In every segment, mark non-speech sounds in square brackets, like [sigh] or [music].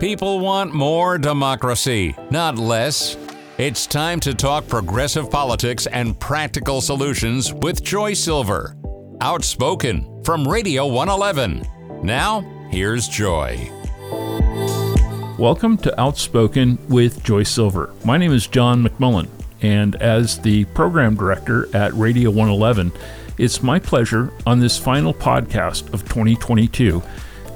People want more democracy, not less. It's time to talk progressive politics and practical solutions with Joy Silver. Outspoken from Radio 111. Now, here's Joy. Welcome to Outspoken with Joy Silver. My name is John McMullen, and as the program director at Radio 111, it's my pleasure on this final podcast of 2022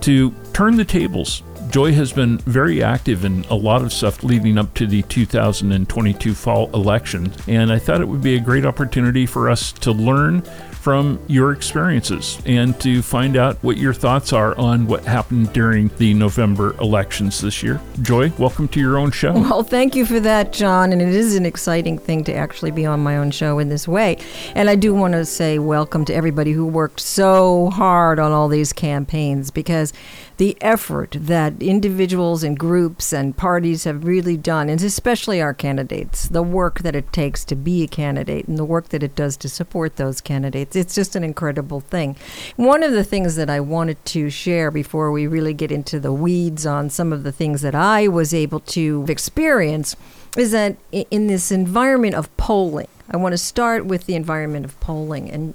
to turn the tables Joy has been very active in a lot of stuff leading up to the 2022 fall election, and I thought it would be a great opportunity for us to learn from your experiences and to find out what your thoughts are on what happened during the November elections this year. Joy, welcome to your own show. Well, thank you for that, John. And it is an exciting thing to actually be on my own show in this way. And I do want to say welcome to everybody who worked so hard on all these campaigns because the effort that individuals and groups and parties have really done, and especially our candidates, the work that it takes to be a candidate and the work that it does to support those candidates, it's just an incredible thing. One of the things that I wanted to share before we really get into the weeds on some of the things that I was able to experience is that in this environment of polling, I want to start with the environment of polling. And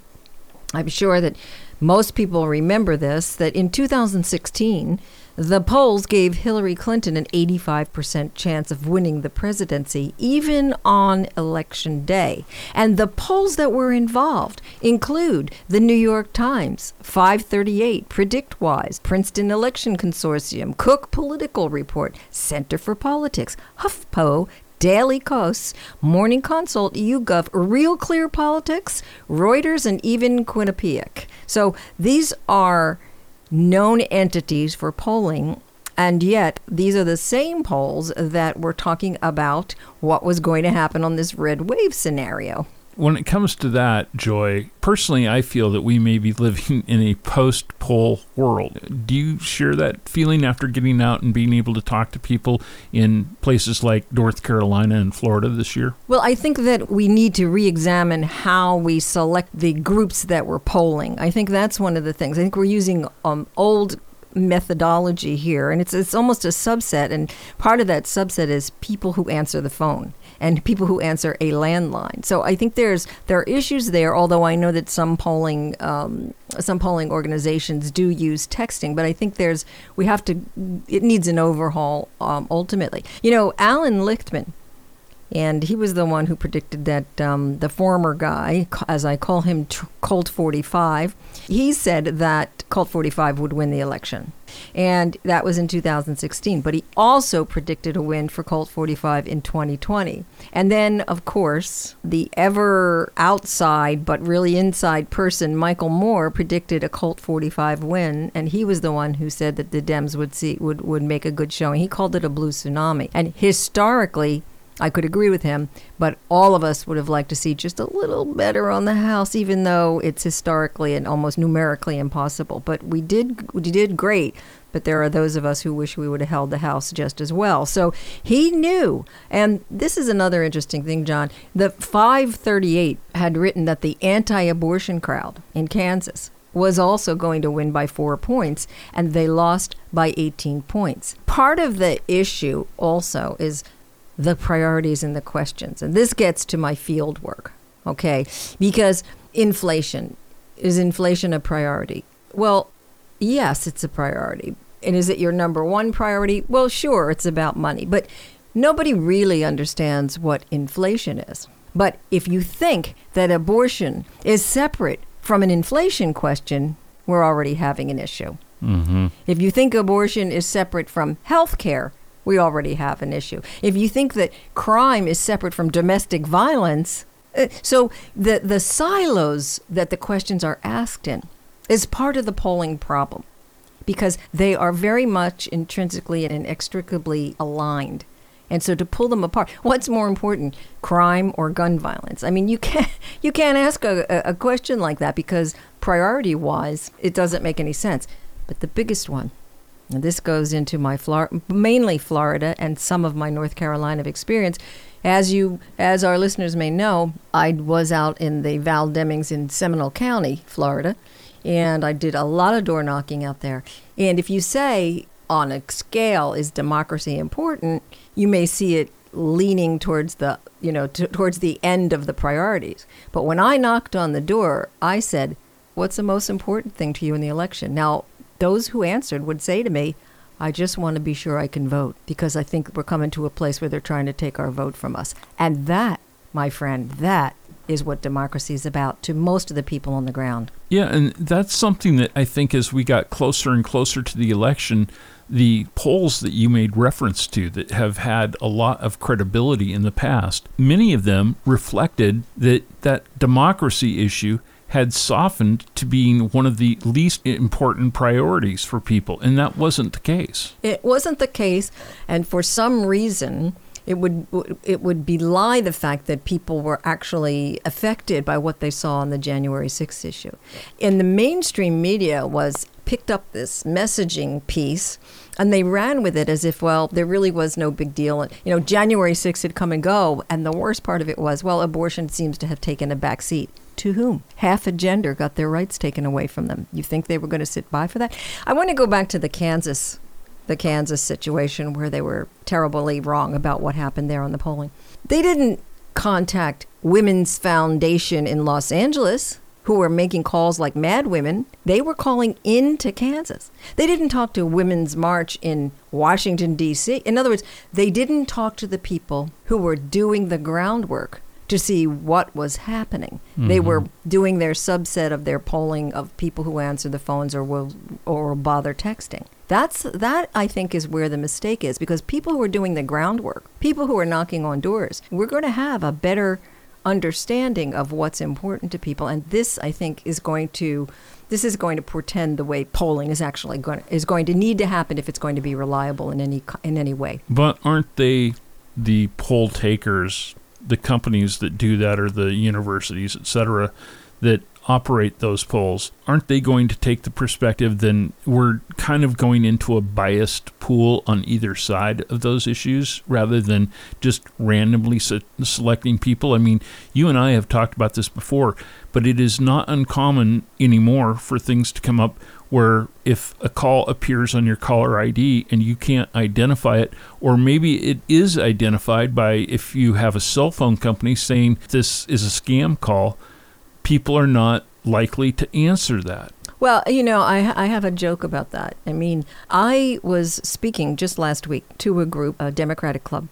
I'm sure that most people remember this that in 2016, the polls gave Hillary Clinton an 85% chance of winning the presidency, even on election day. And the polls that were involved include the New York Times, 538, PredictWise, Princeton Election Consortium, Cook Political Report, Center for Politics, HuffPo, Daily Kos, Morning Consult, YouGov, Real Clear Politics, Reuters, and even Quinnipiac. So these are known entities for polling. And yet, these are the same polls that were talking about what was going to happen on this red wave scenario when it comes to that, Joy, personally, I feel that we may be living in a post poll world. Do you share that feeling after getting out and being able to talk to people in places like North Carolina and Florida this year? Well, I think that we need to re examine how we select the groups that we're polling. I think that's one of the things. I think we're using um, old methodology here and it's it's almost a subset and part of that subset is people who answer the phone and people who answer a landline. So I think there's there are issues there. Although I know that some polling um, some polling organizations do use texting, but I think there's we have to it needs an overhaul um, ultimately. You know, Alan Lichtman and he was the one who predicted that um, the former guy, as I call him, Colt 45, he said that Colt 45 would win the election. And that was in 2016. But he also predicted a win for Colt 45 in 2020. And then, of course, the ever outside but really inside person, Michael Moore, predicted a Colt 45 win. And he was the one who said that the Dems would see would, would make a good showing. He called it a blue tsunami. And historically, I could agree with him, but all of us would have liked to see just a little better on the house, even though it's historically and almost numerically impossible. But we did we did great. But there are those of us who wish we would have held the house just as well. So he knew, and this is another interesting thing, John. The 538 had written that the anti-abortion crowd in Kansas was also going to win by four points, and they lost by 18 points. Part of the issue also is the priorities and the questions. And this gets to my field work, okay? Because inflation is inflation a priority? Well, yes, it's a priority. And is it your number one priority? Well, sure, it's about money. But nobody really understands what inflation is. But if you think that abortion is separate from an inflation question, we're already having an issue. Mm-hmm. If you think abortion is separate from health care, we already have an issue. If you think that crime is separate from domestic violence, uh, so the the silos that the questions are asked in is part of the polling problem because they are very much intrinsically and inextricably aligned. And so to pull them apart, what's more important, crime or gun violence? I mean, you can't [laughs] you can't ask a, a question like that because priority wise, it doesn't make any sense. But the biggest one and this goes into my Flor- mainly Florida and some of my North Carolina experience. As you, as our listeners may know, I was out in the Val Demings in Seminole County, Florida, and I did a lot of door knocking out there. And if you say on a scale is democracy important, you may see it leaning towards the you know t- towards the end of the priorities. But when I knocked on the door, I said, "What's the most important thing to you in the election?" Now, those who answered would say to me, "I just want to be sure I can vote because I think we're coming to a place where they're trying to take our vote from us." And that, my friend, that is what democracy is about to most of the people on the ground. Yeah, and that's something that I think as we got closer and closer to the election, the polls that you made reference to that have had a lot of credibility in the past, many of them reflected that that democracy issue had softened to being one of the least important priorities for people, and that wasn't the case. It wasn't the case, and for some reason, it would it would belie the fact that people were actually affected by what they saw on the January 6th issue. And the mainstream media was picked up this messaging piece and they ran with it as if well there really was no big deal and you know January 6th had come and go and the worst part of it was well abortion seems to have taken a back seat to whom half a gender got their rights taken away from them you think they were going to sit by for that i want to go back to the kansas the Kansas situation where they were terribly wrong about what happened there on the polling. They didn't contact Women's Foundation in Los Angeles, who were making calls like mad women. They were calling into Kansas. They didn't talk to Women's March in Washington, D.C. In other words, they didn't talk to the people who were doing the groundwork to see what was happening. Mm-hmm. They were doing their subset of their polling of people who answer the phones or will or will bother texting. That's that I think is where the mistake is because people who are doing the groundwork, people who are knocking on doors, we're going to have a better understanding of what's important to people and this I think is going to this is going to portend the way polling is actually going to, is going to need to happen if it's going to be reliable in any in any way. But aren't they the poll takers the companies that do that or the universities, et cetera, that operate those polls, aren't they going to take the perspective then we're kind of going into a biased pool on either side of those issues rather than just randomly se- selecting people? I mean, you and I have talked about this before, but it is not uncommon anymore for things to come up where if a call appears on your caller ID and you can't identify it, or maybe it is identified by if you have a cell phone company saying this is a scam call, people are not likely to answer that. Well, you know, I, I have a joke about that. I mean, I was speaking just last week to a group, a Democratic club,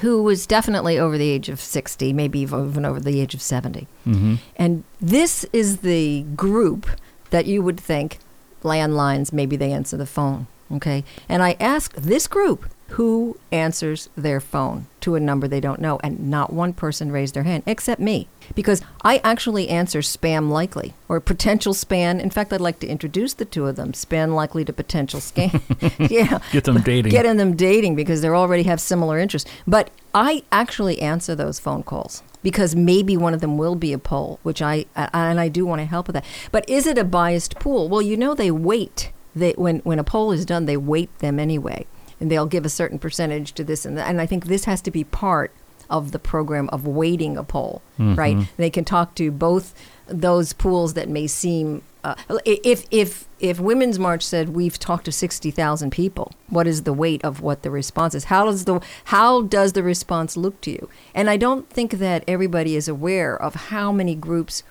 who was definitely over the age of 60, maybe even over the age of 70. Mm-hmm. And this is the group that you would think landlines, maybe they answer the phone. Okay. And I asked this group who answers their phone to a number they don't know, and not one person raised their hand except me because I actually answer spam likely or potential spam. In fact, I'd like to introduce the two of them, spam likely to potential scam. [laughs] yeah, get them dating. Getting them dating because they already have similar interests. But I actually answer those phone calls because maybe one of them will be a poll, which I and I do want to help with that. But is it a biased pool? Well, you know they wait. They, when when a poll is done, they weight them anyway, and they'll give a certain percentage to this and that. And I think this has to be part of the program of weighting a poll, mm-hmm. right? They can talk to both those pools that may seem uh, if if if Women's March said we've talked to sixty thousand people, what is the weight of what the response is? How does the how does the response look to you? And I don't think that everybody is aware of how many groups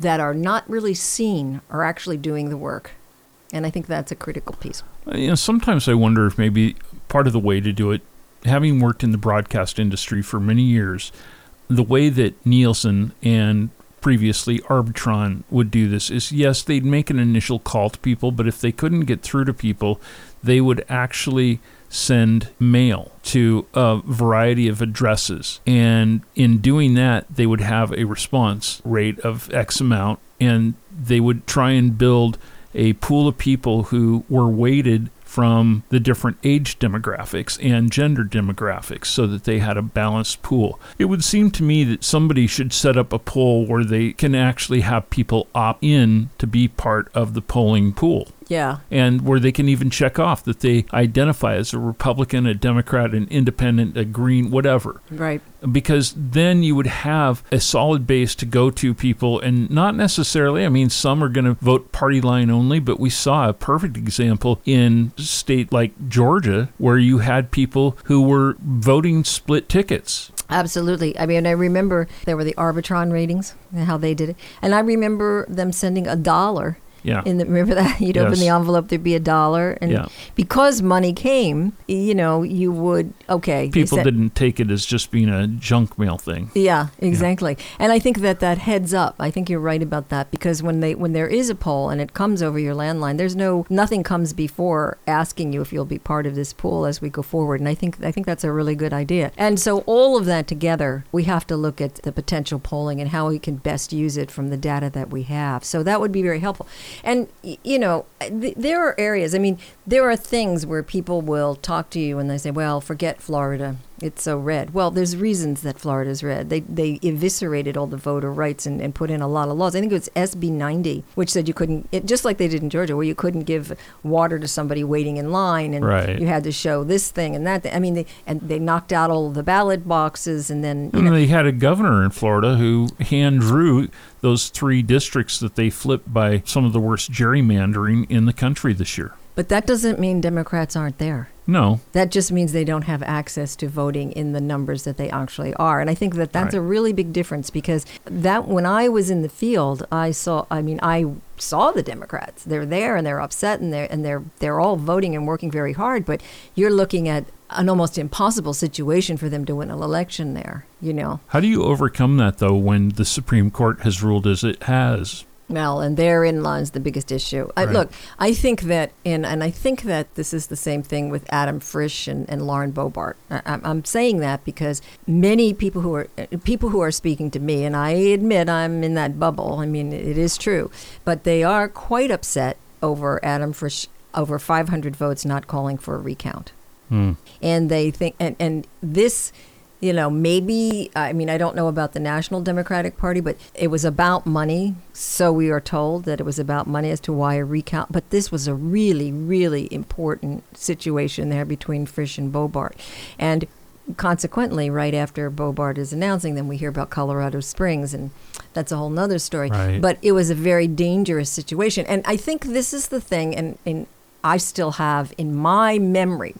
that are not really seen are actually doing the work, and I think that's a critical piece. Uh, you know, sometimes I wonder if maybe part of the way to do it, having worked in the broadcast industry for many years, the way that Nielsen and previously Arbitron would do this is yes, they'd make an initial call to people, but if they couldn't get through to people, they would actually send mail to a variety of addresses. And in doing that, they would have a response rate of X amount, and they would try and build a pool of people who were weighted from the different age demographics and gender demographics so that they had a balanced pool. It would seem to me that somebody should set up a poll where they can actually have people opt in to be part of the polling pool. Yeah. and where they can even check off that they identify as a Republican, a Democrat, an independent, a green, whatever. Right. Because then you would have a solid base to go to people, and not necessarily, I mean, some are going to vote party line only, but we saw a perfect example in a state like Georgia where you had people who were voting split tickets. Absolutely. I mean, I remember there were the Arbitron ratings and how they did it. And I remember them sending a dollar Yeah. in the remember that? [laughs] You'd open the envelope there'd be a dollar and Yeah. because money came you know you would okay People said- didn't take it as just being a junk mail thing. yeah. exactly. And i think that that heads up. I think you're right about that because when they when there is a poll and it comes over your landline there's no nothing comes before asking you if you'll be part of this pool as we go forward and i think i think that's a really good idea. And so all of that together we have to look at the potential polling and how we can best use it from the data that we have. So that would be very helpful and you know th- there are areas i mean there are things where people will talk to you and they say well forget florida it's so red. Well, there's reasons that Florida's red. They they eviscerated all the voter rights and, and put in a lot of laws. I think it was SB 90, which said you couldn't, it, just like they did in Georgia, where you couldn't give water to somebody waiting in line, and Right. you had to show this thing and that. Thing. I mean, they, and they knocked out all of the ballot boxes, and then you And know, they had a governor in Florida who hand drew those three districts that they flipped by some of the worst gerrymandering in the country this year. But that doesn't mean Democrats aren't there. No, That just means they don't have access to voting in the numbers that they actually are. And I think that that's Right. a really big difference because that when I was in the field, I saw I mean I saw the Democrats. They're there and they're upset and they're and they're they're all voting and working very hard, but you're looking at an almost impossible situation for them to win an election there, you know. How do you overcome that, though, when the Supreme Court has ruled as it has? Well, and therein lies the biggest issue. I, Right. look, I think that, in, and I think that this is the same thing with Adam Frisch and, and Lauren Boebert. I, I'm- I'm saying that because many people who are uh, people who are speaking to me, and I admit I'm in that bubble. I mean, it is true, but they are quite upset over Adam Frisch over 500 votes not calling for a recount Hmm. and they think and, and this you know maybe i mean i don't know about the national democratic party but it was about money. So we are told that it was about money as to why a recount but this was a really really important situation there between frisch and boebert. And consequently right after boebert is announcing them we hear about colorado springs and that's a whole nother story. Right. but it was a very dangerous situation. And i think this is the thing and, and i still have in my memory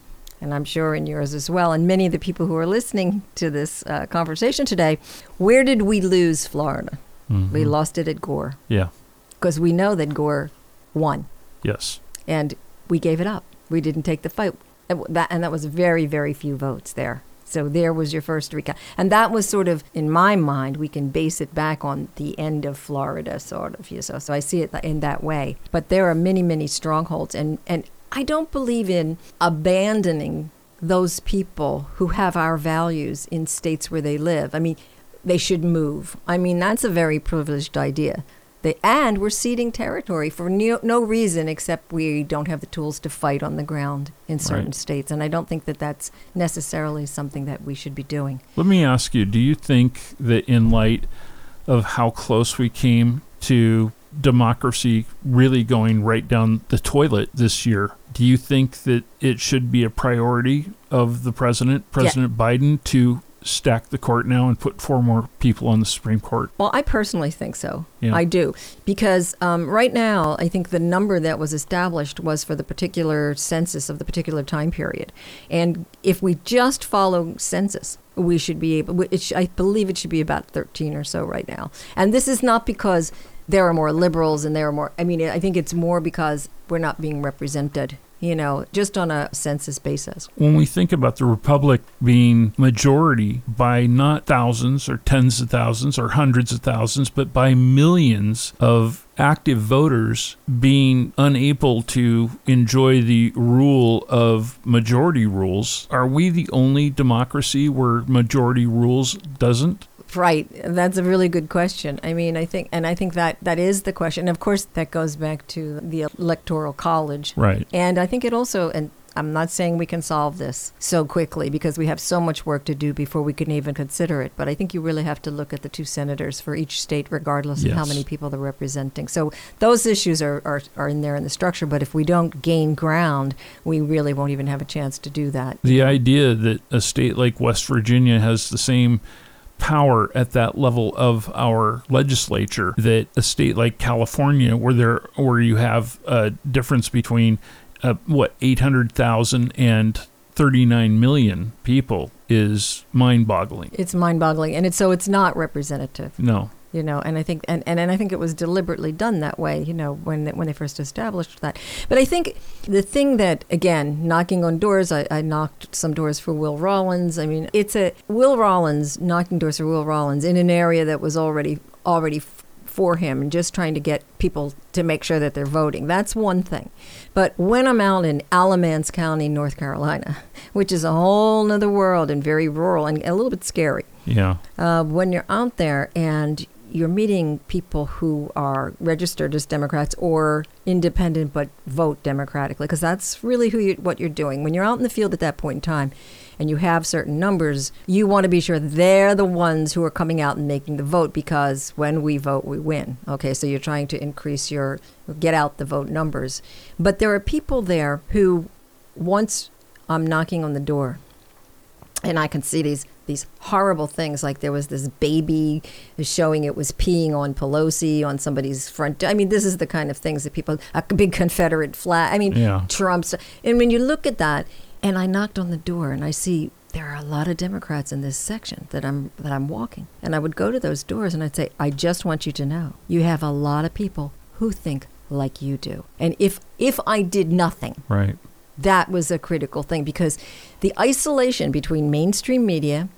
and I'm sure in yours as well, and many of the people who are listening to this uh, conversation today, where did we lose Florida? We Mhm. lost it at Gore Yeah. because we know that Gore won, Yes. and we gave it up. We didn't take the fight. And that, and that was very, very few votes there. So there was your first recount, and that was sort of, in my mind, we can base it back on the end of Florida, sort of. You so, so I see it in that way. But there are many, many strongholds, and and I don't believe in abandoning those people who have our values in states where they live. I mean, they should move. I mean, that's a very privileged idea. They, and we're ceding territory for no, no reason except we don't have the tools to fight on the ground in certain Right. states. And I don't think that that's necessarily something that we should be doing. Let me ask you do you think that in light of how close we came to democracy really going right down the toilet this year, do you think that it should be a priority of the president, President Biden, to stack the court now and put four more people on the Supreme Court? Well, I personally think so. Yeah. I do. Because um, right now, I think the number that was established was for the particular census of the particular time period. And if we just follow census, we should be able, it sh- I believe it should be about 13 or so right now. And this is not because there are more liberals and there are more, I mean, I think it's more because we're not being represented, you know, just on a census basis. When we think about the Republic being majority by not thousands or tens of thousands or hundreds of thousands, but by millions of active voters being unable to enjoy the rule of majority rules, are we the only democracy where majority rules doesn't? Right. That's a really good question. I mean, I think, and I think that that is the question. And of course, that goes back to the electoral college. Right. And I think it also, and I'm not saying we can solve this so quickly because we have so much work to do before we can even consider it. But I think you really have to look at the two senators for each state, regardless of how many people they're representing. So those issues are, are, are in there in the structure. But if we don't gain ground, we really won't even have a chance to do that. The idea that a state like West Virginia has the same power at that level of our legislature that a state like California where there where you have a difference between uh, what 800,000 and 39 million people is mind-boggling. It's mind-boggling, and it's so it's not representative. No. You know and i think and, and, and i think it was deliberately done that way you know when when they first established that. But i think the thing that again knocking on doors i, I knocked some doors for will rollins. I mean it's a will rollins knocking doors for will rollins in an area that was already already for him and just trying to get people to make sure that they're voting. That's one thing. But when i'm out in alamance county north carolina which is a whole nother world and very rural and a little bit scary. Yeah. uh, when you're out there and you're meeting people who are registered as Democrats or independent but vote democratically, because that's really who you, what you're doing. When you're out in the field at that point in time, and you have certain numbers, you want to be sure they're the ones who are coming out and making the vote because when we vote, we win. Okay, so you're trying to increase your get out the vote numbers, but there are people there who once I'm knocking on the door and I can see these these horrible things like there was this baby showing it was peeing on Pelosi on somebody's front I mean this is the kind of things that people a big Confederate flag I mean Yeah. Trump's and when you look at that and I knocked on the door and I see there are a lot of Democrats in this section that I'm that I'm walking and I would go to those doors and I'd say I just want you to know you have a lot of people who think like you do and if if I did nothing Right. That was a critical thing because the isolation between mainstream media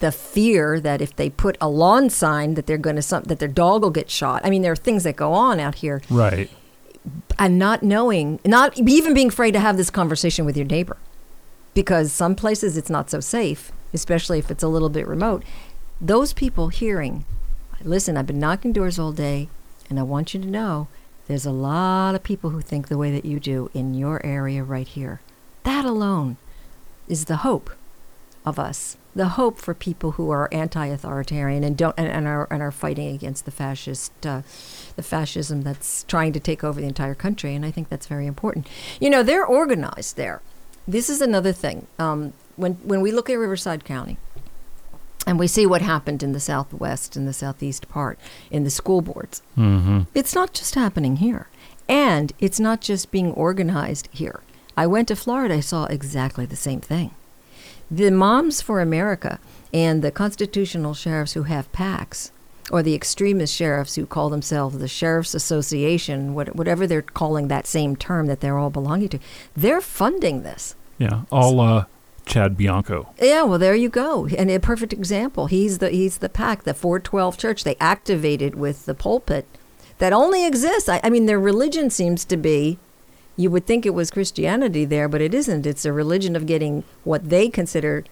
the fear that if they put a lawn sign that they're going to some, that their dog will get shot. I mean there are things that go on out here. Right. and not knowing not even being afraid to have this conversation with your neighbor because some places it's not so safe especially if it's a little bit remote. Those people hearing listen i've been knocking doors all day and i want you to know there's a lot of people who think the way that you do in your area right here. That alone is the hope of us the hope for people who are anti-authoritarian and don't and, and are and are fighting against the fascist uh, the fascism that's trying to take over the entire country and i think that's very important. You know they're organized there. This is another thing. Um, when when we look at riverside county and we see what happened in the southwest and the southeast part in the school boards Mm-hmm. it's not just happening here. And it's not just being organized here. I went to Florida, I saw exactly the same thing. The Moms for America and the constitutional sheriffs who have PACs, or the extremist sheriffs who call themselves the Sheriff's Association, whatever they're calling that same term that they're all belonging to, they're funding this. Yeah. All uh, Chad Bianco. Yeah, well, there you go, and a perfect example. He's the he's the pack, the 412 church. They activated with the pulpit that only exists. I, I mean, their religion seems to be. You would think it was Christianity there, but it isn't. It's a religion of getting what they consider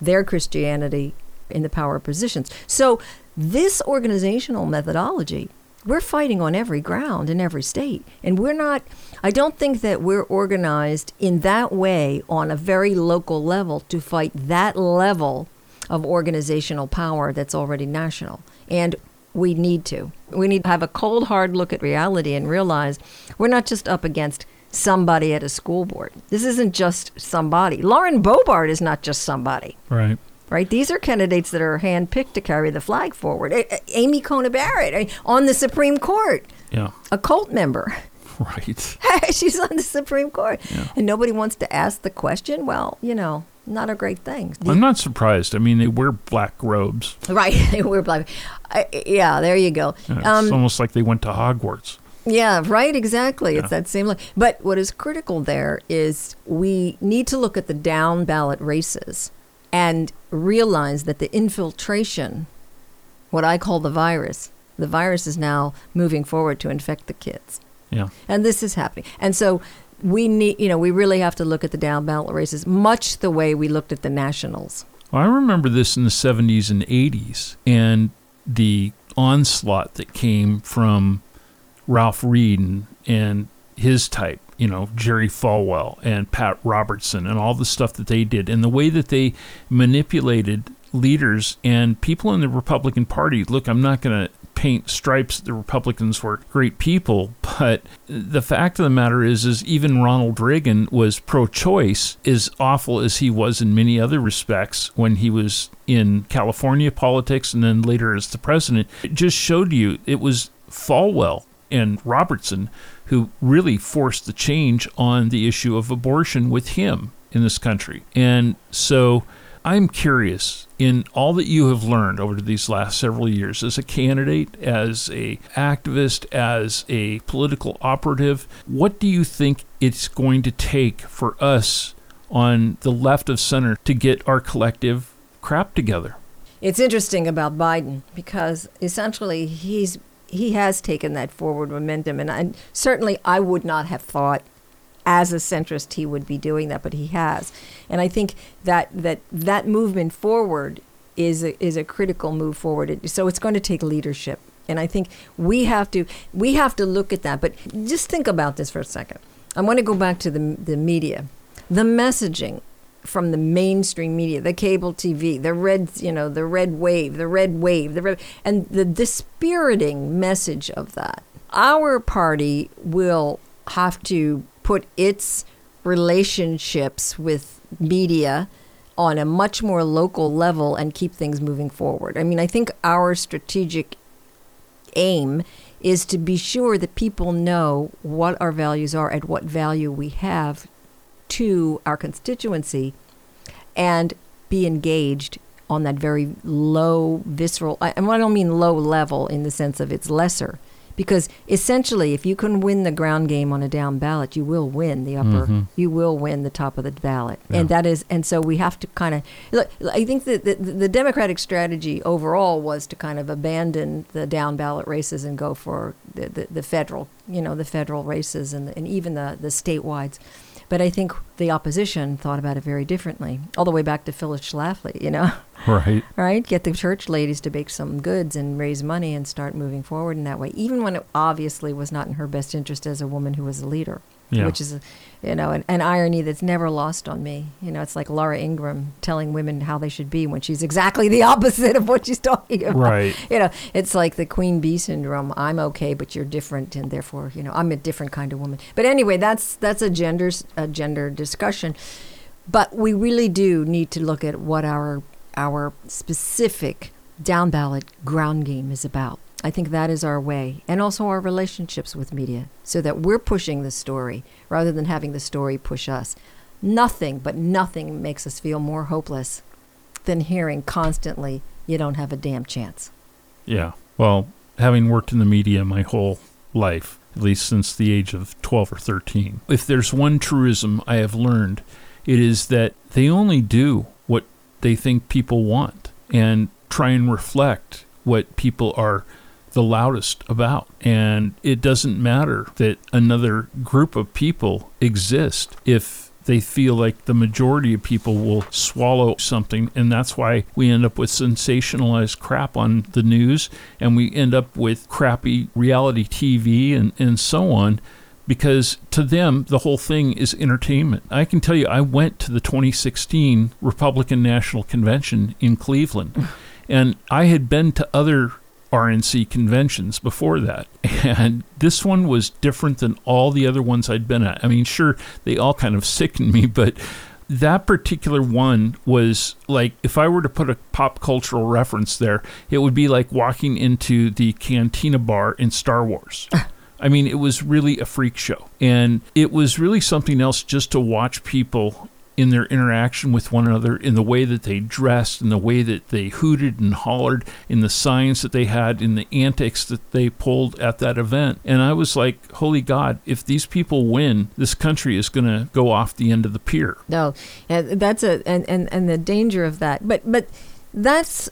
their Christianity in the power of positions. So this organizational methodology, we're fighting on every ground in every state, and we're not. I don't think that we're organized in that way on a very local level to fight that level of organizational power that's already national. And we need to. We need to have a cold, hard look at reality and realize we're not just up against somebody at a school board. This isn't just somebody. Lauren Boebert is not just somebody Right. Right? These are candidates that are handpicked to carry the flag forward. Amy Coney Barrett on the Supreme Court, Yeah. a cult member. [laughs] Right. [laughs] She's on the Supreme Court, and nobody wants to ask the question. Well, you know, not a great thing. I'm not surprised. I mean, they wear black robes. right? [laughs] We're black. I, yeah, there you go. Yeah, it's Um, almost like they went to Hogwarts. Yeah, right, exactly. Yeah. It's that same look. But what is critical there is we need to look at the down ballot races and realize that the infiltration, what I call the virus, the virus is now moving forward to infect the kids. Yeah. And this is happening. And so we need, you know, we really have to look at the down ballot races much the way we looked at the nationals. Well, I remember this in the 70s and 80s and the onslaught that came from Ralph Reed and, and his type, you know, Jerry Falwell and Pat Robertson and all the stuff that they did and the way that they manipulated leaders and people in the Republican Party. Look, I'm not going to paint stripes the Republicans were great people, but the fact of the matter is is even Ronald Reagan was pro-choice as awful as he was in many other respects when he was in California politics and then later as the president. It just showed you it was Falwell and Robertson who really forced the change on the issue of abortion with him in this country. And so I'm curious in all that you have learned over these last several years as a candidate, as a activist, as a political operative, what do you think it's going to take for us on the left of center to get our collective crap together? It's interesting about Biden because essentially he's he has taken that forward momentum and I, certainly I would not have thought as a centrist he would be doing that, but he has. And I think that that that movement forward is a, is a critical move forward. So it's going to take leadership. And I think we have to we have to look at that. But just think about this for a second. I want to go back to the the media, the messaging from the mainstream media, the cable TV, the red, you know, the red wave, the red wave, the red, and the dispiriting message of that. Our party will have to put its relationships with media on a much more local level and keep things moving forward. I mean, I think our strategic aim is to be sure that people know what our values are and what value we have to our constituency and be engaged on that very low visceral and I don't mean low level in the sense of it's lesser because essentially if you can win the ground game on a down ballot you will win the upper mm-hmm. you will win the top of the ballot yeah. and that is and so we have to kind of look i think that the, the, democratic strategy overall was to kind of abandon the down ballot races and go for the, the, the federal you know the federal races and, and even the the statewide but I think the opposition thought about it very differently, all the way back to Phyllis Schlafly, you know? [laughs] Right. right? Get the church ladies to bake some goods and raise money and start moving forward in that way, even when it obviously was not in her best interest as a woman who was a leader yeah. which is, you know, an, an, irony that's never lost on me. You know, it's like Laura Ingraham telling women how they should be when she's exactly the [laughs] opposite of what she's talking about. Right. You know, it's like the queen bee syndrome. I'm okay, but you're different, and therefore, you know, I'm a different kind of woman. But anyway, that's that's a gender a gender discussion. But we really do need to look at what our our specific down ballot ground game is about. I think that is our way, and also our relationships with media, so that we're pushing the story rather than having the story push us. Nothing, but nothing makes us feel more hopeless than hearing constantly, you don't have a damn chance. Yeah. Well, having worked in the media my whole life, at least since the age of 12 or 13, if there's one truism I have learned, it is that they only do what they think people want and try and reflect what people are the loudest about. And it doesn't matter that another group of people exist if they feel like the majority of people will swallow something. And that's why we end up with sensationalized crap on the news and we end up with crappy reality TV and, and so on. Because to them, the whole thing is entertainment. I can tell you, I went to the 2016 Republican National Convention in Cleveland, [laughs] and I had been to other RNC conventions before that. And this one was different than all the other ones I'd been at. I mean, sure, they all kind of [laughs] sickened me, but that particular one was like if I were to put a pop cultural reference there, it would be like walking into the cantina bar in Star Wars. [laughs] I mean, it was really a freak show. And it was really something else just to watch people in their interaction with one another, in the way that they dressed, in the way that they hooted and hollered, in the signs that they had, in the antics that they pulled at that event. And I was like, holy God, if these people win, this country is going to go off the end of the pier. No, that's a and, and and the danger of that. But but that's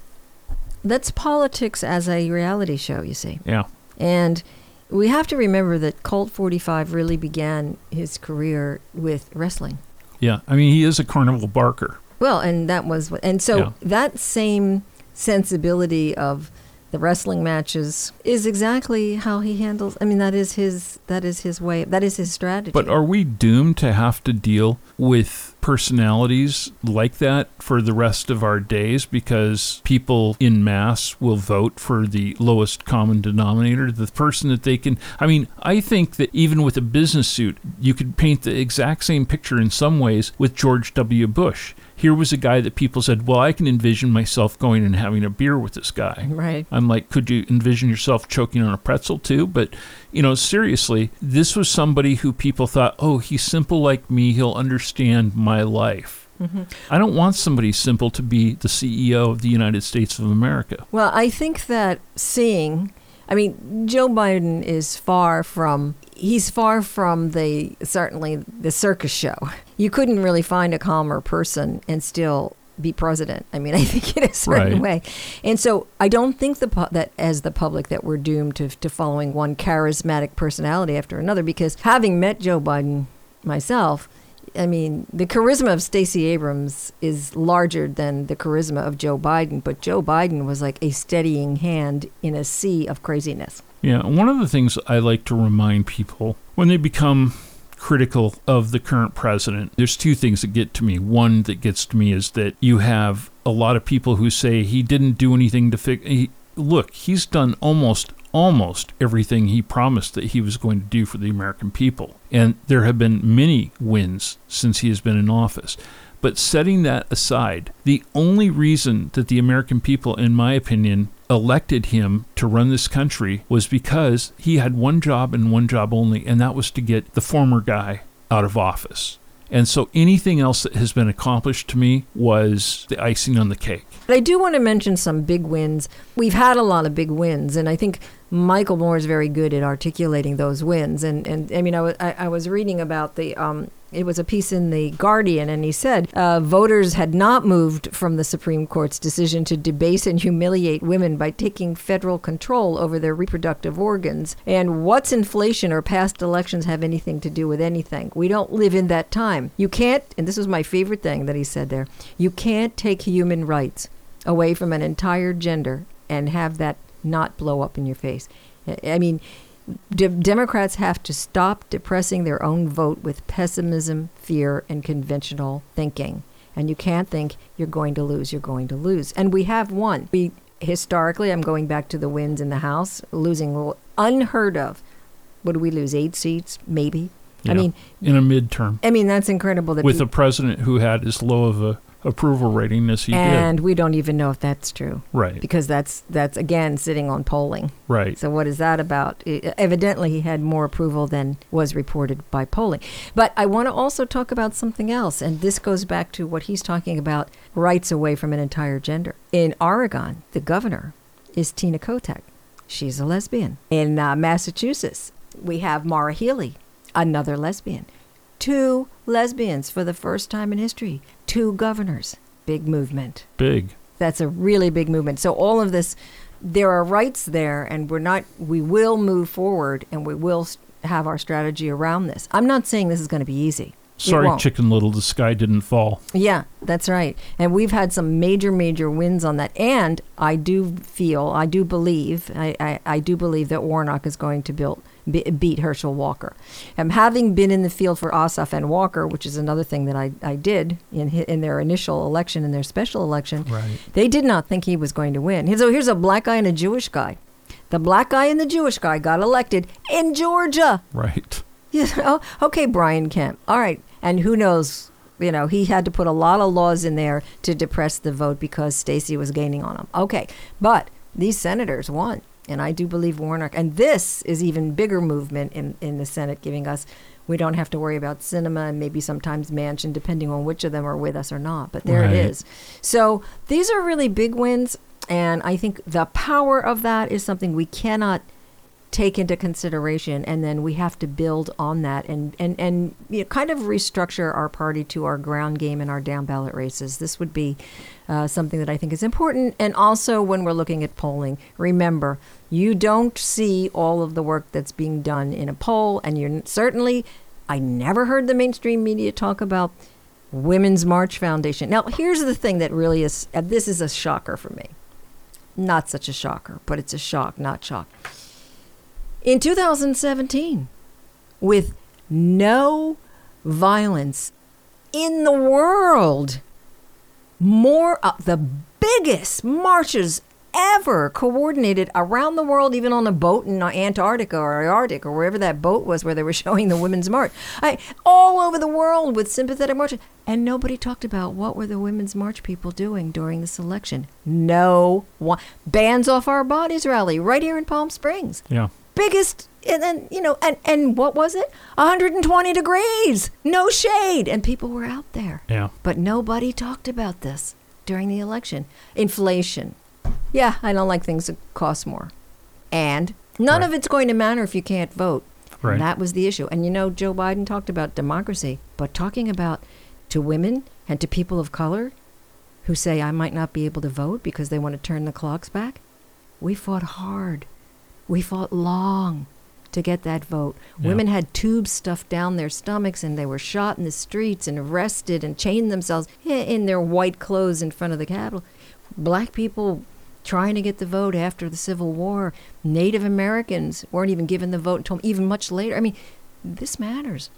that's politics as a reality show. You see. Yeah. And we have to remember that Colt 45 really began his career with wrestling. Yeah, I mean he is a carnival barker. Well, and that was and so yeah. that same sensibility of the wrestling matches is exactly how he handles. I mean, that is his that is his way. That is his strategy. But are we doomed to have to deal with personalities like that for the rest of our days because people in mass will vote for the lowest common denominator, the person that they can. I mean, I think that even with a business suit, you could paint the exact same picture in some ways with George W. Bush here was a guy that people said, well, I can envision myself going and having a beer with this guy. Right. I'm like, could you envision yourself choking on a pretzel too? But, you know, seriously, this was somebody who people thought, oh, he's simple like me. He'll understand my life. Mm-hmm. I don't want somebody simple to be the CEO of the United States of America. Well, I think that seeing, I mean, Joe Biden is far from he's far from the certainly the circus show. You couldn't really find a calmer person and still be president. I mean, [laughs] I think in a certain right. way. And so I don't think the that as the public that we're doomed to, to following one charismatic personality after another because having met Joe Biden myself, I mean, the charisma of Stacey Abrams is larger than the charisma of Joe Biden, but Joe Biden was like a steadying hand in a sea of craziness. Yeah, one of the things I like to remind people when they become critical of the current president, there's two things that get to me. One that gets to me is that you have a lot of people who say he didn't do anything to fix. He, look, he's done almost almost everything he promised that he was going to do for the American people. And there have been many wins since he has been in office. But setting that aside, the only reason that the American people, in my opinion, elected him to run this country was because he had one job and one job only, and that was to get the former guy out of office. And so anything else that has been accomplished to me was the icing on the cake. I do want to mention some big wins. We've had a lot of big wins, and I think Michael Moore is very good at articulating those wins. And, and I mean, I, w- I, was reading about the um, it was a piece in the Guardian, and he said uh, voters had not moved from the Supreme Court's decision to debase and humiliate women by taking federal control over their reproductive organs. And what's inflation or past elections have anything to do with anything? We don't live in that time. You can't, and this was my favorite thing that he said there you can't take human rights away from an entire gender and have that not blow up in your face. I mean, de- Democrats have to stop depressing their own vote with pessimism, fear, and conventional thinking. And you can't think you're going to lose, you're going to lose. And we have won. We historically, I'm going back to the wins in the House, losing unheard of. What do we lose? Eight seats, maybe. Yeah, I mean, in a midterm. I mean, that's incredible. That with a president who had as low of a approval rating as he and did. And we don't even know if that's true. Right. Because that's that's again sitting on polling. Right. So what is that about? It, evidently he had more approval than was reported by polling. But I want to also talk about something else and this goes back to what he's talking about rights away from an entire gender. In Oregon, the governor is Tina Kotek. She's a lesbian. In uh, Massachusetts, we have Maura Healey, another lesbian two lesbians for the first time in history, two governors. Big movement. Big. That's a really big movement. So all of this, there are rights there, and we're not. We will move forward, and we will have our strategy around this. I'm not saying this is going to be easy. Sorry, Chicken Little, the sky didn't fall. Yeah, that's right. And we've had some major, major wins on that. And I do feel, I do believe, I, I, I do believe that Warnock is going to build beat Herschel Walker. And having been in the field for Ossoff and Walker, which is another thing that I, I did in in their initial election in their special election, right. they did not think he was going to win. So here's a black guy and a Jewish guy. The black guy and the Jewish guy got elected in Georgia. Right. [laughs] You know, okay, Brian Kemp. All right. And who knows you know, he had to put a lot of laws in there to depress the vote because Stacey was gaining on him. Okay, but these senators won. And I do believe Warnock, and this is even bigger movement in, in the Senate, giving us we don't have to worry about Sinema and maybe sometimes Manchin, depending on which of them are with us or not. But there right. it is. So these are really big wins, and I think the power of that is something we cannot – take into consideration and then we have to build on that and and and you know, kind of restructure our party to our ground game and our down ballot races. This would be uh, something that i think is important. And also when we're looking at polling remember you don't see all of the work that's being done in a poll and you're certainly i never heard the mainstream media talk about women's march foundation. Now here's the thing that really is uh, this is a shocker for me. Not such a shocker, but it's a shock, not shock. In 2017, with no violence in the world, more of the biggest marches ever coordinated around the world, even on a boat in Antarctica or Arctic or wherever that boat was where they were [laughs] showing the women's march. I, all over the world with sympathetic marches. And nobody talked about what were the women's march people doing during this election. No one. Bans Off Our Bodies rally right here in Palm Springs. Yeah. Biggest and then you know and and what was it 120 degrees no shade and people were out there Yeah. but nobody talked about this during the election. Inflation. Yeah, I don't like things that cost more. And none Right. of it's going to matter if you can't vote. Right. And that was the issue. And you know, Joe Biden talked about democracy, but talking about to women and to people of color who say, I might not be able to vote because they want to turn the clocks back, we fought hard. We fought long to get that vote. Yeah. Women had tubes stuffed down their stomachs and they were shot in the streets and arrested and chained themselves in their white clothes in front of the Capitol. Black people trying to get the vote after the Civil War. Native Americans weren't even given the vote until even much later. I mean, this matters.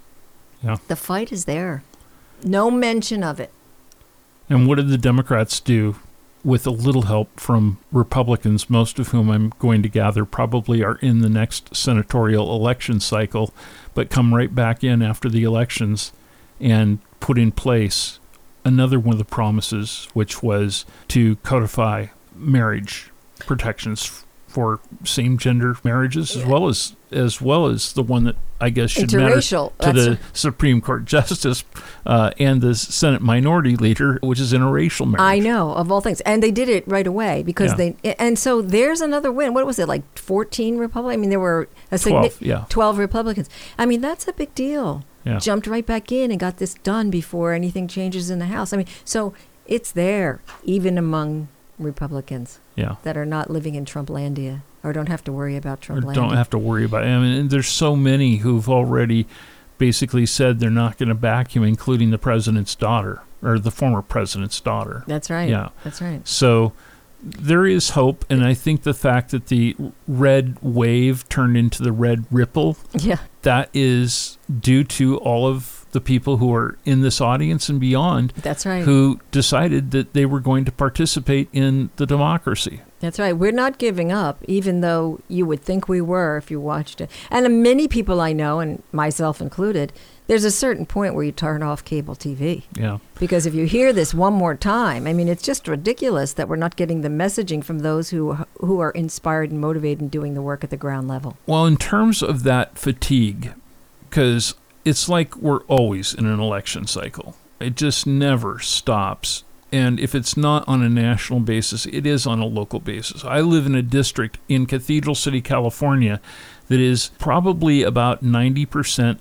Yeah. The fight is there. No mention of it. And what did the Democrats do with a little help from Republicans, most of whom I'm going to gather probably are in the next senatorial election cycle, but come right back in after the elections and put in place another one of the promises, which was to codify marriage protections for same-gender marriages, as well as as well as the one that I guess should matter Interracial. to That's the Supreme Court [laughs] Justice uh, and the Senate Minority Leader, which is interracial marriage. I know of all things, and they did it right away because Yeah. they. And so there's another win. What was it like? Fourteen Republicans. I mean, there were a signi- 12, yeah. twelve Republicans. I mean, that's a big deal. Yeah. Jumped right back in and got this done before anything changes in the House. I mean, so it's there even among Republicans Yeah. that are not living in Trumplandia or don't have to worry about Trumplandia. don't have to worry about it. I mean, there's so many who've already basically said they're not going to back him, including the president's daughter or the former president's daughter. That's right. Yeah. That's right. So there is hope, and I think the fact that the red wave turned into the red ripple Yeah. that is due to all of the people who are in this audience and beyond That's right. who decided that they were going to participate in the democracy. That's right. We're not giving up, even though you would think we were if you watched it. And many people I know, and myself included, there's a certain point where you turn off cable TV. Yeah. Because if you hear this one more time, I mean, it's just ridiculous that we're not getting the messaging from those who who are inspired and motivated and doing the work at the ground level. Well, in terms of that fatigue, because it's like we're always in an election cycle, it just never stops. And if it's not on a national basis, it is on a local basis. I live in a district in Cathedral City, California, that is probably about 90%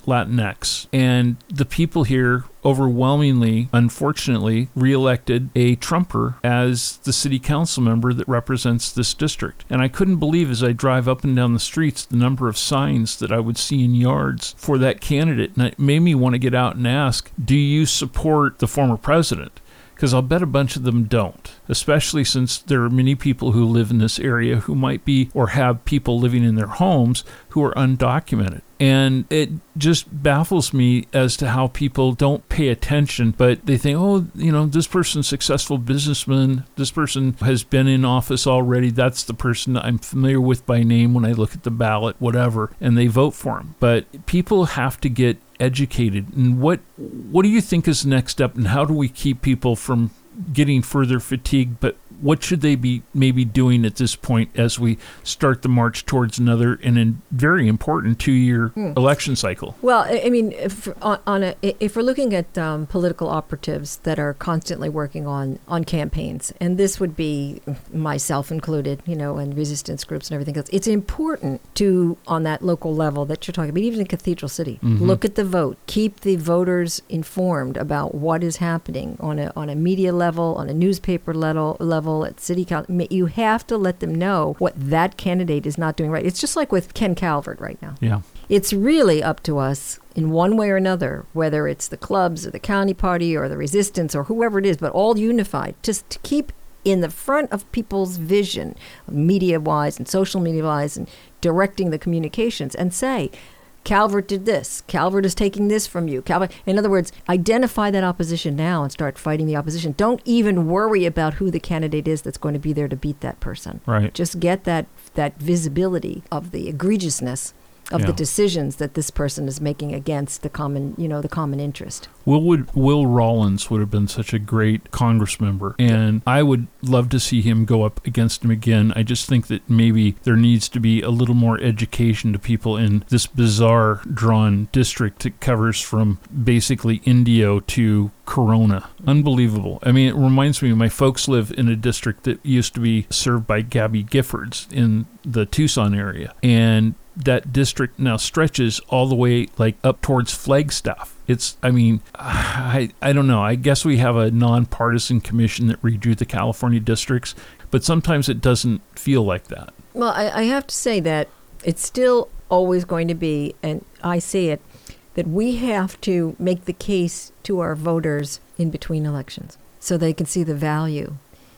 Latinx. And the people here overwhelmingly, unfortunately, reelected a Trumper as the city council member that represents this district. And I couldn't believe as I drive up and down the streets the number of signs that I would see in yards for that candidate. And it made me want to get out and ask, do you support the former president? Because I'll bet a bunch of them don't, especially since there are many people who live in this area who might be or have people living in their homes who are undocumented. And it just baffles me as to how people don't pay attention, but they think, oh, you know, this person's successful businessman. This person has been in office already. That's the person I'm familiar with by name when I look at the ballot, whatever, and they vote for him. But people have to get educated and what what do you think is the next step and how do we keep people from getting further fatigued? But what should they be maybe doing at this point as we start the march towards another and a very important two-year election cycle? Well, I mean, if, on, on a, if we're looking at um, political operatives that are constantly working on, on campaigns, and this would be myself included, you know, and resistance groups and everything else, it's important to, on that local level that you're talking about, even in Cathedral City, look at the vote, keep the voters informed about what is happening on a, on a media level, on a newspaper level, level at city council. You have to let them know what that candidate is not doing right. It's just like with Ken Calvert right now yeah it's really up to us in one way or another, whether it's the clubs or the county party or the resistance or whoever it is, but all unified, just to keep in the front of people's vision, media wise and social media wise, and directing the communications and say, Calvert did this. Calvert is taking this from you. Calvert, in other words, identify that opposition now and start fighting the opposition. Don't even worry about who the candidate is that's going to be there to beat that person. Right. Just get that that visibility of the egregiousness of Yeah. the decisions that this person is making against the common, you know, the common interest. Will would Will Rollins would have been such a great Congress member, and I would love to see him go up against him again. I just think that maybe there needs to be a little more education to people in this bizarre drawn district that covers from basically Indio to Corona. Unbelievable. I mean, it reminds me. My folks live in a district that used to be served by Gabby Giffords in the Tucson area, and that district now stretches all the way like up towards Flagstaff. It's, I mean, [sighs] I, I don't know. I guess we have a nonpartisan commission that redrew the California districts, but sometimes it doesn't feel like that. Well, I, I have to say that it's still always going to be, and I see it, that we have to make the case to our voters in between elections so they can see the value.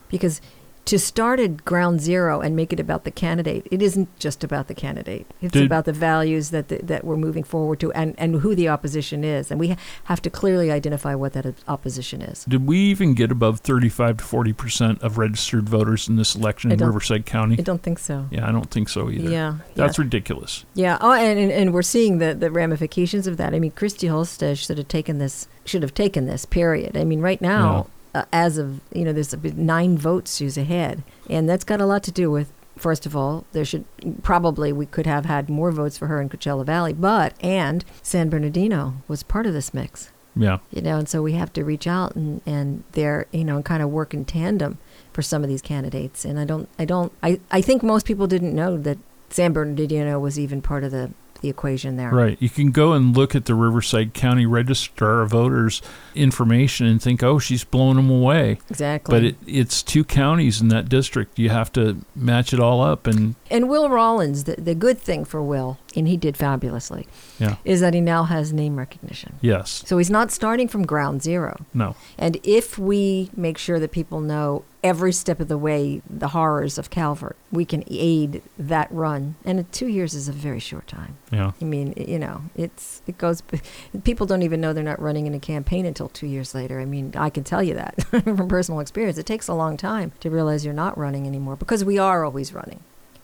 Because to start at ground zero and make it about the candidate, it isn't just about the candidate. It's Did- about the values that the, that we're moving forward to and, and who the opposition is. And we ha- have to clearly identify what that opposition is. Did we even get above 35 to 40 percent of registered voters in this election in Riverside County? I don't think so. yeah, I don't think so either. Yeah. That's yeah. ridiculous. Yeah. Oh, and, and, and we're seeing the, the ramifications of that. I mean, Christy Holstege should have taken this. Should have taken this. Period. I mean, right now, uh, as of you know, there's nine votes she's ahead, and that's got a lot to do with. First of all, there should probably we could have had more votes for her in Coachella Valley, but and San Bernardino was part of this mix Yeah. you know, and so we have to reach out and and they're you know and kind of work in tandem for some of these candidates. And I don't, I don't, I I think most people didn't know that San Bernardino was even part of the the equation there. Right. You can go and look at the Riverside County Registrar of Voters information and think, oh, she's blowing them away. Exactly. But it, it's two counties in that district. You have to match it all up. And and Will Rollins, the the good thing for Will, and he did fabulously, yeah, is that he now has name recognition. yes, So he's not starting from ground zero. no, And if we make sure that people know every step of the way the horrors of Calvert, we can aid that run. And two years is a very short time. yeah, I mean, you know, it's it goes. [laughs] People don't even know they're not running in a campaign until two years later. I mean, I can tell you that [laughs] from personal experience. It takes a long time to realize you're not running anymore because we are always running.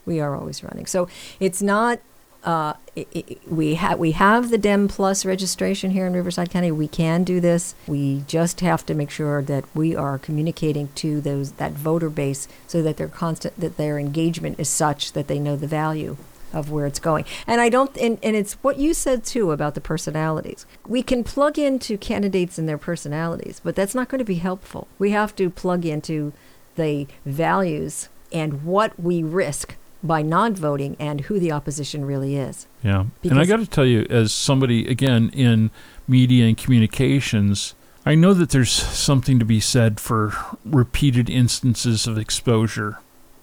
We are always running. So it's not. Uh, i i we have we have the Dem Plus registration here in Riverside County. We can do this. We just have to make sure that we are communicating to those that voter base so that their constant that their engagement is such that they know the value of where it's going. And I don't and, and it's what you said too about the personalities. We can plug into candidates and their personalities, but that's not going to be helpful. We have to plug into the values and what we risk by not voting and who the opposition really is. yeah. and I got to tell you, as somebody again in media and communications, I know that there's something to be said for repeated instances of exposure.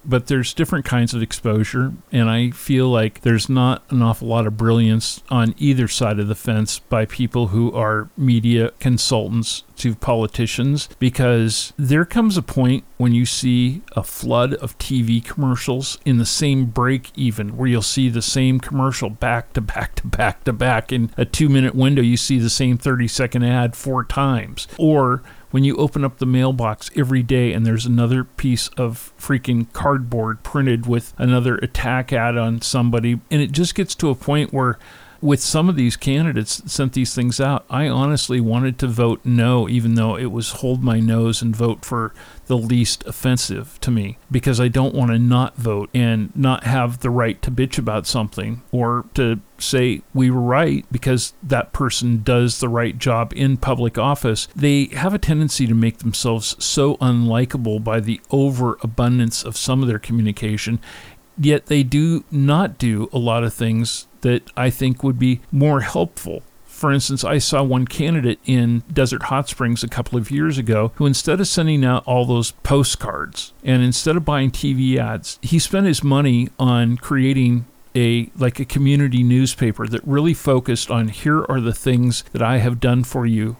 But there's different kinds of exposure, and I feel like there's not an awful lot of brilliance on either side of the fence by people who are media consultants to politicians because there comes a point when you see a flood of TV commercials in the same break, even where you'll see the same commercial back to back to back to back in a two minute window. You see the same 30 second ad four times. Or when you open up the mailbox every day and there's another piece of freaking cardboard printed with another attack ad on somebody, and it just gets to a point where with some of these candidates that sent these things out, I honestly wanted to vote no, even though it was hold my nose and vote for the least offensive to me, because I don't want to not vote and not have the right to bitch about something or to say we were right because that person does the right job in public office. They have a tendency to make themselves so unlikable by the overabundance of some of their communication yet they do not do a lot of things that I think would be more helpful. For instance, I saw one candidate in Desert Hot Springs a couple of years ago who, instead of sending out all those postcards and instead of buying TV ads, he spent his money on creating a like a community newspaper that really focused on here are the things that I have done for you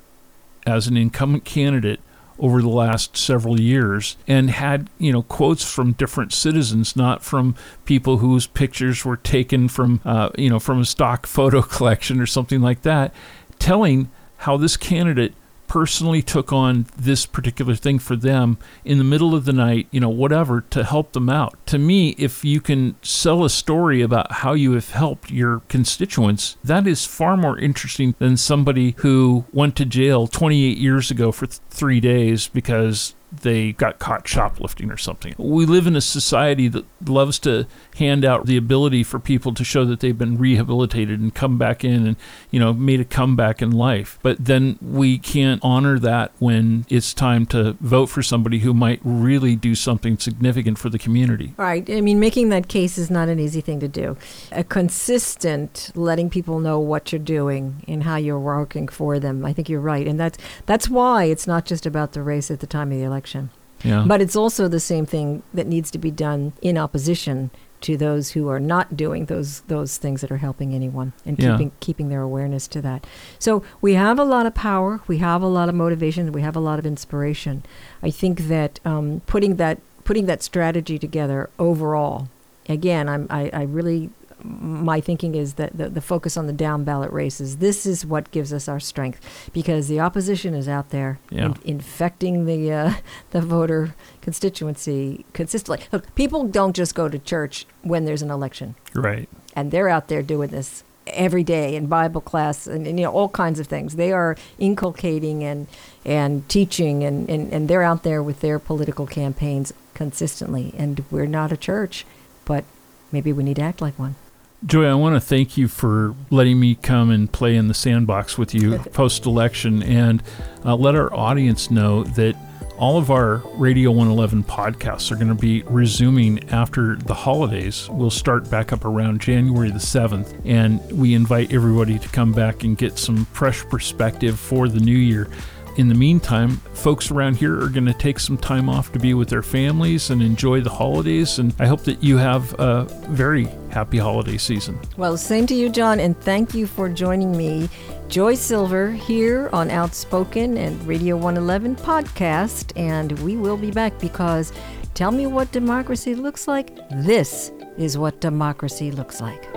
as an incumbent candidate over the last several years and had, you know, quotes from different citizens, not from people whose pictures were taken from, uh, you know, from a stock [laughs] photo collection or something like that, telling how this candidate personally took on this particular thing for them in the middle of the night, you know, whatever, to help them out. To me, if you can sell a story about how you have helped your constituents, that is far more interesting than somebody who went to jail 28 years ago for th- three days because they got caught shoplifting or something. We live in a society that loves to hand out the ability for people to show that they've been rehabilitated and come back in and, you know, made a comeback in life. But then we can't honor that when it's time to vote for somebody who might really do something significant for the community. Right. I mean, making that case is not an easy thing to do. A consistent letting people know what you're doing and how you're working for them. I think you're right. And that's that's why it's not just about the race at the time of the election. Yeah. But it's also the same thing that needs to be done in opposition to those who are not doing those those things that are helping anyone and Yeah. keeping keeping their awareness to that. So we have a lot of power, we have a lot of motivation, we have a lot of inspiration. I think that um, putting that putting that strategy together overall, again, I'm I, I really my thinking is that the, the focus on the down ballot races this is what gives us our strength because the opposition is out there Yeah. in- infecting the uh, [laughs] the voter constituency consistently look people don't just go to church when there's an election right. and they're out there doing this every day in Bible class and, and you know all kinds of things. They are inculcating and and teaching and, and, and they're out there with their political campaigns consistently. And we're not a church, but maybe we need to act like one. Joy, I want to thank you for letting me come and play in the sandbox with you [laughs] post election and uh, let our audience know that all of our Radio 111 podcasts are going to be resuming after the holidays. We'll start back up around January the 7th, and we invite everybody to come back and get some fresh perspective for the new year. In the meantime, folks around here are going to take some time off to be with their families and enjoy the holidays. And I hope that you have a very happy holiday season. Well, same to you, John, and thank you for joining me, Joy Silver, here on Outspoken and Radio 111 podcast. And we will be back because tell me what democracy looks like. This is what democracy looks like.